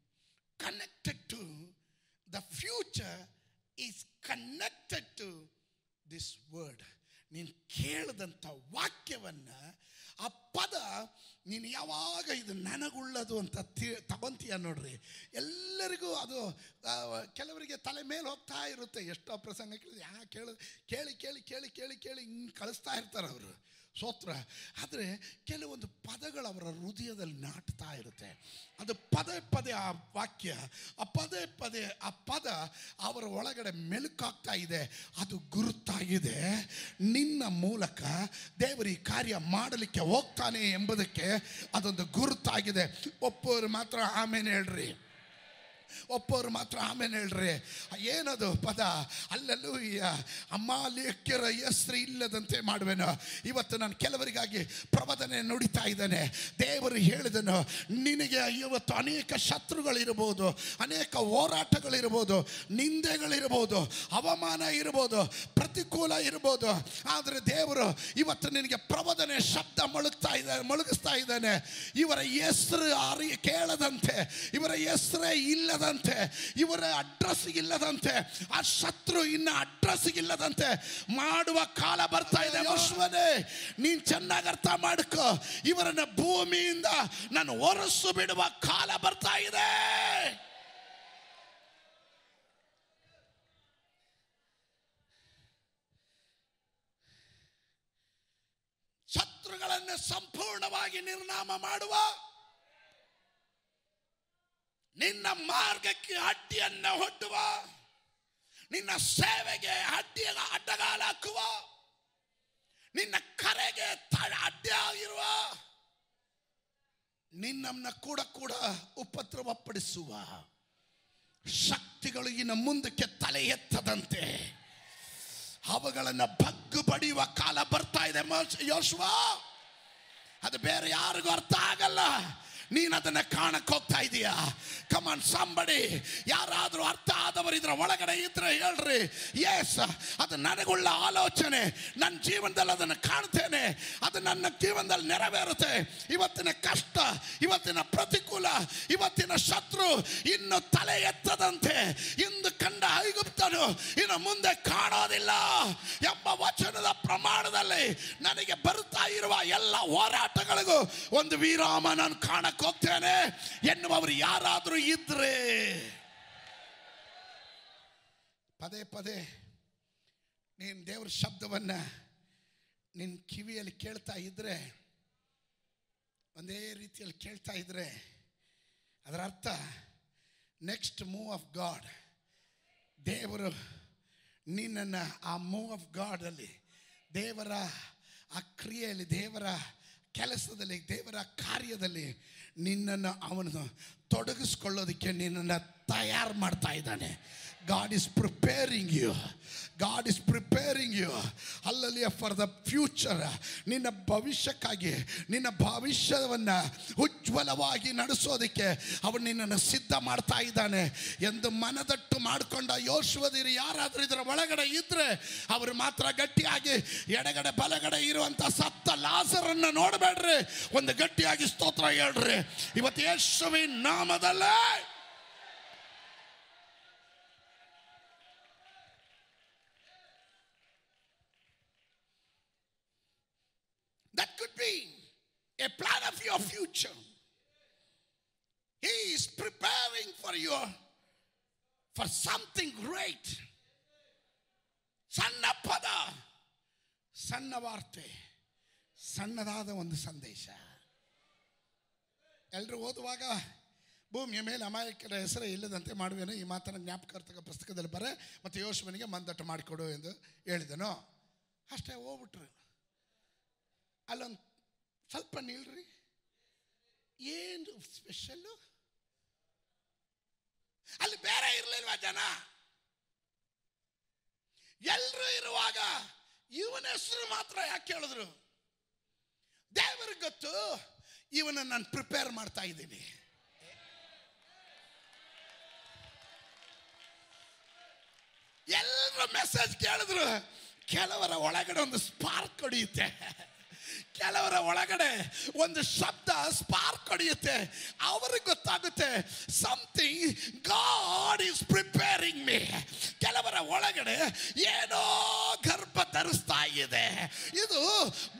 connected to the future is connected to this word ನೀನು ಕೇಳಿದಂಥ ವಾಕ್ಯವನ್ನು ಆ ಪದ ನೀನು ಯಾವಾಗ ಇದು ನನಗುಳ್ಳದು ಅಂತ ತಿ, ತಗೊಂತೀಯ ನೋಡ್ರಿ. ಎಲ್ಲರಿಗೂ ಅದು ಕೆಲವರಿಗೆ ತಲೆ ಮೇಲೆ ಹೋಗ್ತಾ ಇರುತ್ತೆ. ಎಷ್ಟೋ ಪ್ರಸಂಗ ಕೇಳಿದ್ರೆ, ಯಾ, ಕೇಳಿ ಕೇಳಿ ಕೇಳಿ ಕೇಳಿ ಕೇಳಿ ಕೇಳಿ, ಹಿಂಗೆ ಕಳಿಸ್ತಾ ಇರ್ತಾರೆ ಅವರು ಸೋತ್ರ ಆದರೆ ಕೆಲವೊಂದು ಪದಗಳು ಅವರ ಹೃದಯದಲ್ಲಿ ನಾಟ್ತಾ ಇರುತ್ತೆ. ಅದು ಪದೇ ಪದೇ ಆ ವಾಕ್ಯ, ಆ ಪದೇ ಪದೇ ಆ ಪದ ಅವರ ಒಳಗಡೆ ಮೆಲುಕಾಗ್ತಾ ಇದೆ. ಅದು ಗುರುತಾಗಿದೆ. ನಿನ್ನ ಮೂಲಕ ದೇವರು ಈ ಕಾರ್ಯ ಮಾಡಲಿಕ್ಕೆ ಹೋಗ್ತಾನೆ ಎಂಬುದಕ್ಕೆ ಅದೊಂದು ಗುರುತಾಗಿದೆ. ಒಪ್ಪೋರು ಮಾತ್ರ ಆಮೇಲೆ ಹೇಳ್ರಿ. ಒಪ್ಪೋರು ಮಾತ್ರ ಆಮೇಲೆ ಹೇಳ್ರಿ. ಏನದು ಪದ? ಅಲ್ಲಲ್ಲೂ ಅಮಾಲೇಕ್ಯರ ಹೆಸರು ಇಲ್ಲದಂತೆ ಮಾಡುವೆನು. ಇವತ್ತು ನಾನು ಕೆಲವರಿಗಾಗಿ ಪ್ರಬೋದನೆ ನುಡಿತಾ ಇದ್ದಾನೆ. ದೇವರು ಹೇಳಿದನು, ನಿನಗೆ ಇವತ್ತು ಅನೇಕ ಶತ್ರುಗಳಿರ್ಬೋದು ಅನೇಕ ಹೋರಾಟಗಳಿರ್ಬೋದು ನಿಂದೆಗಳಿರ್ಬೋದು ಅವಮಾನ ಇರ್ಬೋದು ಪ್ರತಿಕೂಲ ಇರ್ಬೋದು ಆದರೆ ದೇವರು ಇವತ್ತು ನಿನಗೆ ಪ್ರಬೋಧನೆ ಶಬ್ದ ಮಳುಗ್ತಾ ಇದ್ದಾನೆ ಮೊಳಗಿಸ್ತಾ ಇದ್ದಾನೆ. ಇವರ ಹೆಸರು ಆರಿ ಕೇಳದಂತೆ, ಇವರ ಹೆಸರೇ ಇಲ್ಲದಂತೆ ಇವರ ಅಡ್ರೆಸ್ ಇಲ್ಲದಂತೆ ಆ ಶತ್ರು ಇನ್ನ ಅಡ್ರೆಸ್ ಇಲ್ಲದಂತೆ ಮಾಡುವ ಕಾಲ ಬರ್ತಾ ಇದೆ. ಯೋಶ್ವನೇ ನೀನ್ ಚೆನ್ನಾಗಿ ಅರ್ಥ ಮಾಡ್ಕೊ. ಇವರನ್ನ ಭೂಮಿಯಿಂದ ನಾನು ಹೊರಸು ಬಿಡುವ ಕಾಲ ಬರ್ತಾ ಇದೆ. ಶತ್ರುಗಳನ್ನು ಸಂಪೂರ್ಣವಾಗಿ ನಿರ್ನಾಮ ಮಾಡುವ ನಿನ್ನ ಮಾರ್ಗಕ್ಕೆ ಅಡ್ಡಿಯನ್ನ ಹೊಡ್ಡುವ ನಿನ್ನ ಸೇವೆಗೆ ಅಡ್ಡಿಯ ಅಡ್ಡಗಾಲಾಕುವ. ನಿನ್ನ ಕರೆಗೆ ಅಡ್ಡಿ ಆಗಿರುವ ನಿನ್ನನ್ನು ಕೂಡ ಕೂಡ ಉಪದ್ರವಪಡಿಸುವ. ಶಕ್ತಿಗಳು ಇನ್ನು ಮುಂದಕ್ಕೆ ತಲೆ ಎತ್ತದಂತೆ. ಅವುಗಳನ್ನು ಬಗ್ಗು ಬಡಿಯುವ ಕಾಲ ಬರ್ತಾ ಇದೆ ಯೋಶ್ವ. ಅದು ಬೇರೆ ಯಾರಿಗೂ ಅರ್ಥ ಆಗಲ್ಲ. ನೀನು ಅದನ್ನ ಕಾಣಕ್ ಹೋಗ್ತಾ ಇದೀಯಾ? ಕಮಾನ್ ಸಂಬಡಿ ಯಾರಾದರೂ ಅರ್ಥ ಆದವರು ಒಳಗಡೆ ಇದ್ರೆ ಹೇಳ್ರಿ. ಎಸ್ ಅದು ನನಗುಳ್ಳ ಆಲೋಚನೆ. ನನ್ನ ಜೀವನದಲ್ಲಿ ಅದನ್ನು ಕಾಣ್ತೇನೆ. ಅದು ನನ್ನ ಜೀವನದಲ್ಲಿ ನೆರವೇರುತ್ತೆ. ಇವತ್ತಿನ ಕಷ್ಟ, ಇವತ್ತಿನ ಪ್ರತಿಕೂಲ, ಇವತ್ತಿನ ಶತ್ರು ಇನ್ನು ತಲೆ ಎತ್ತದಂತೆ. ಇಂದು ಕಂಡ ಐಗುಪ್ತನು ಇನ್ನು ಮುಂದೆ ಕಾಣೋದಿಲ್ಲ ಎಂಬ ವಚನದ ಪ್ರಮಾಣದಲ್ಲಿ ನನಗೆ ಬರುತ್ತಾ ಇರುವ ಎಲ್ಲ ಹೋರಾಟಗಳಿಗೂ ಒಂದು ವಿರಾಮ ನಾನು ಕಾಣಕ್ ಹೋಗ್ತೇನೆ ಎನ್ನುವವರು ಯಾರಾದರೂ ಇದ್ರೆ. ಪದೇ ಪದೇ ನೀನು ದೇವ್ರ ಶಬ್ದವನ್ನ ನಿನ್ನ ಕಿವಿಯಲ್ಲಿ ಕೇಳ್ತಾ ಇದ್ರೆ, ಒಂದೇ ರೀತಿಯಲ್ಲಿ ಕೇಳ್ತಾ ಇದ್ರೆ, ಅದರ ಅರ್ಥ ನೆಕ್ಸ್ಟ್ ಮೂವ್ ಆಫ್ ಗಾಡ್ ದೇವರು ನಿನ್ನನ್ನು ಆ ಮೂವ್ ಆಫ್ ಗಾಡಲ್ಲಿ ದೇವರ ಆ ಕ್ರಿಯೆಯಲ್ಲಿ, ದೇವರ ಕೆಲಸದಲ್ಲಿ, ದೇವರ ಕಾರ್ಯದಲ್ಲಿ ನಿನ್ನನ್ನು ಅವನು ತೊಡಗಿಸ್ಕೊಳ್ಳೋದಕ್ಕೆ ನಿನ್ನನ್ನು ತಯಾರು ಮಾಡ್ತಾ ಇದ್ದಾನೆ God is preparing you. God is preparing you ಅಲ್ಲಲ್ಲಿ ಫಾರ್ ದ ಫ್ಯೂಚರ್ ನಿನ್ನ ಭವಿಷ್ಯಕ್ಕಾಗಿ, ನಿನ್ನ ಭವಿಷ್ಯವನ್ನು ಉಜ್ವಲವಾಗಿ ನಡೆಸೋದಕ್ಕೆ ಅವನು ನಿನ್ನನ್ನು ಸಿದ್ಧ ಮಾಡ್ತಾ ಇದ್ದಾನೆ. ಎಂದು ಮನದಟ್ಟು ಮಾಡಿಕೊಂಡ ಯೋಶುವದಿರು ಯಾರಾದರೂ ಇದರ ಒಳಗಡೆ ಇದ್ದರೆ ಅವರು ಮಾತ್ರ ಗಟ್ಟಿಯಾಗಿ, ಎಡಗಡೆ ಬಲಗಡೆ ಇರುವಂಥ ಸತ್ತ ಲಾಸರನ್ನು ನೋಡಬೇಡ್ರಿ. ಒಂದು ಗಟ್ಟಿಯಾಗಿ ಸ್ತೋತ್ರ ಹೇಳ್ರಿ. ಇವತ್ತು ಯೇಸುವಿನ ನಾಮದಲ್ಲೇ That could be a plan of your future. He is preparing for your, for something great. ಸಣ್ಣ ಪದ ಸಣ್ಣ ವಾರ್ತೆ ಸಣ್ಣದಾದ ಒಂದು ಸಂದೇಶ ಎಲ್ಲರೂ ಓದುವಾಗ ಭೂಮಿಯ ಮೇಲೆ ಅಮಾಯಕರ ಹೆಸರೇ ಇಲ್ಲದಂತೆ ಮಾಡುವೇನು ಈ ಮಾತನ್ನು ಜ್ಞಾಪಕಾರ್ಥಕ ಪುಸ್ತಕದಲ್ಲಿ ಬರೆ ಮತ್ತು ಯೋಶುವನಿಗೆ ಮಂದಟ್ಟು ಮಾಡಿಕೊಡು ಎಂದು ಹೇಳಿದನು ಅಷ್ಟೇ ಹೋಗ್ಬಿಟ್ರು ಅಲ್ಲೊಂದು ಸ್ವಲ್ಪ ನಿಲ್ರಿ ಏನು ಸ್ಪೆಷಲ್ಲು ಅಲ್ಲಿ ಬೇರೆ ಇರಲಿಲ್ವ ಜನ? ಎಲ್ಲರೂ ಇರುವಾಗ ಇವನ ಹೆಸರು ಮಾತ್ರ ಯಾಕೆ ಹೇಳಿದ್ರು ದೇವರಿಗೆ ಗೊತ್ತು ಇವನ ನಾನು ಪ್ರಿಪೇರ್ ಮಾಡ್ತಾ ಇದ್ದೀನಿ. ಎಲ್ಲರೂ ಮೆಸೇಜ್ ಕೇಳಿದ್ರು, ಕೆಲವರ ಒಳಗಡೆ ಒಂದು ಸ್ಪಾರ್ಕ್ ಹೊಡೆಯುತ್ತೆ. ಕೆಲವರ ಒಳಗಡೆ ಒಂದು ಶಬ್ದ ಸ್ಪಾರ್ಕ್ ಹೊಡೆಯುತ್ತೆ. ಅವ್ರಿಗೆ ಗೊತ್ತಾಗುತ್ತೆ something God is preparing me ಕೆಲವರ ಒಳಗಡೆ ಏನೋ ಗರ್ಭ ಧರಿಸ್ತಾ ಇದೆ. ಇದು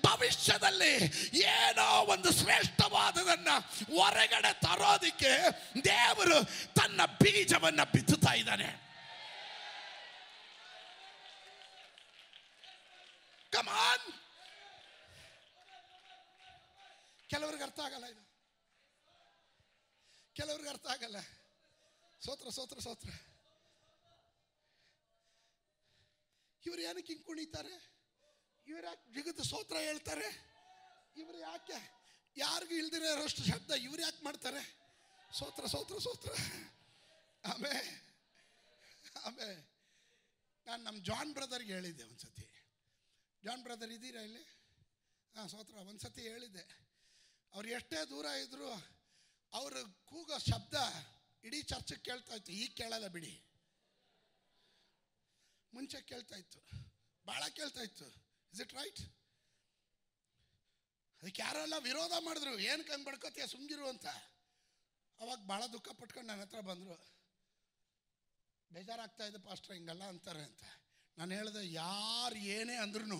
ಭವಿಷ್ಯದಲ್ಲಿ ಏನೋ ಒಂದು ಶ್ರೇಷ್ಠವಾದದನ್ನ ಹೊರಗಡೆ ತರೋದಿಕ್ಕೆ ದೇವರು ತನ್ನ ಬೀಜವನ್ನ ಬಿತ್ತುತ್ತಾ ಇದ್ದಾನೆ. ಕಮಾನ್ ಕೆಲವ್ರಿಗೆ ಅರ್ಥ ಆಗಲ್ಲ ಇದು. ಕೆಲವ್ರಿಗೆ ಅರ್ಥ ಆಗಲ್ಲ. ಸೋತ್ರ ಸೋತ್ರ ಸೋತ್ರ. ಇವ್ರು ಏನಕ್ಕೆ ಹಿಂಗೆ ಕುಣಿತಾರೆ? ಇವ್ರು ಯಾಕೆ ಜಿಗದ ಸೋತ್ರ ಹೇಳ್ತಾರೆ? ಇವ್ರು ಯಾಕೆ? ಯಾರಿಗೂ ಇಲ್ದಿರೋ ಅಷ್ಟು ಶಬ್ದ ಇವ್ರು ಯಾಕೆ ಮಾಡ್ತಾರೆ? ಸೋತ್ರ ಸೋತ್ರ ಸೋತ್ರ. ಆಮೇ ಆಮೇ. ನಾನು ನಮ್ಮ ಜಾನ್ ಬ್ರದರ್ಗೆ ಹೇಳಿದ್ದೆ ಒಂದ್ಸತಿ. ಜಾನ್ ಬ್ರದರ್ ಇದ್ದೀರಾ ಇಲ್ಲಿ? ಹಾಂ, ಸೋತ್ರ, ಒಂದ್ಸತಿ ಹೇಳಿದ್ದೆ. ಅವ್ರು ಎಷ್ಟೇ ದೂರ ಇದ್ರು ಅವ್ರ ಕೂಗೋ ಶಬ್ದ ಇಡೀ ಚರ್ಚಿಗೆ ಕೇಳ್ತಾ ಇತ್ತು, ಈಗ ಕೇಳಲ್ಲ ಬಿಡಿ. ಮುಂಚೆ ಕೇಳ್ತಾ ಇತ್ತು ಭಾಳ ಕೇಳ್ತಾ ಇತ್ತು ಇಸ್ ಇಟ್ ರೈಟ್ ಅದಕ್ಕೆ ಯಾರೆಲ್ಲ ವಿರೋಧ ಮಾಡಿದ್ರು, ಏನು ಕಂಗ್ ಬಡ್ಕೋತೀಯ, ಸುಮ್ಗಿರು ಅಂತ. ಅವಾಗ ಭಾಳ ದುಃಖ ಪಟ್ಕೊಂಡು ನನ್ನ ಹತ್ರ ಬಂದರು, ಬೇಜಾರಾಗ್ತಾ ಇದೆ ಪಾಸ್ಟ್ರ, ಹಿಂಗಲ್ಲ ಅಂತಾರೆ ಅಂತ. ನಾನು ಹೇಳಿದೆ, ಯಾರು ಏನೇ ಅಂದ್ರೂ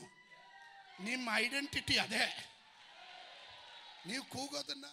ನಿಮ್ಮ ಐಡೆಂಟಿಟಿ ಅದೇ. ನೀವು ಕೂಗೋದನ್ನ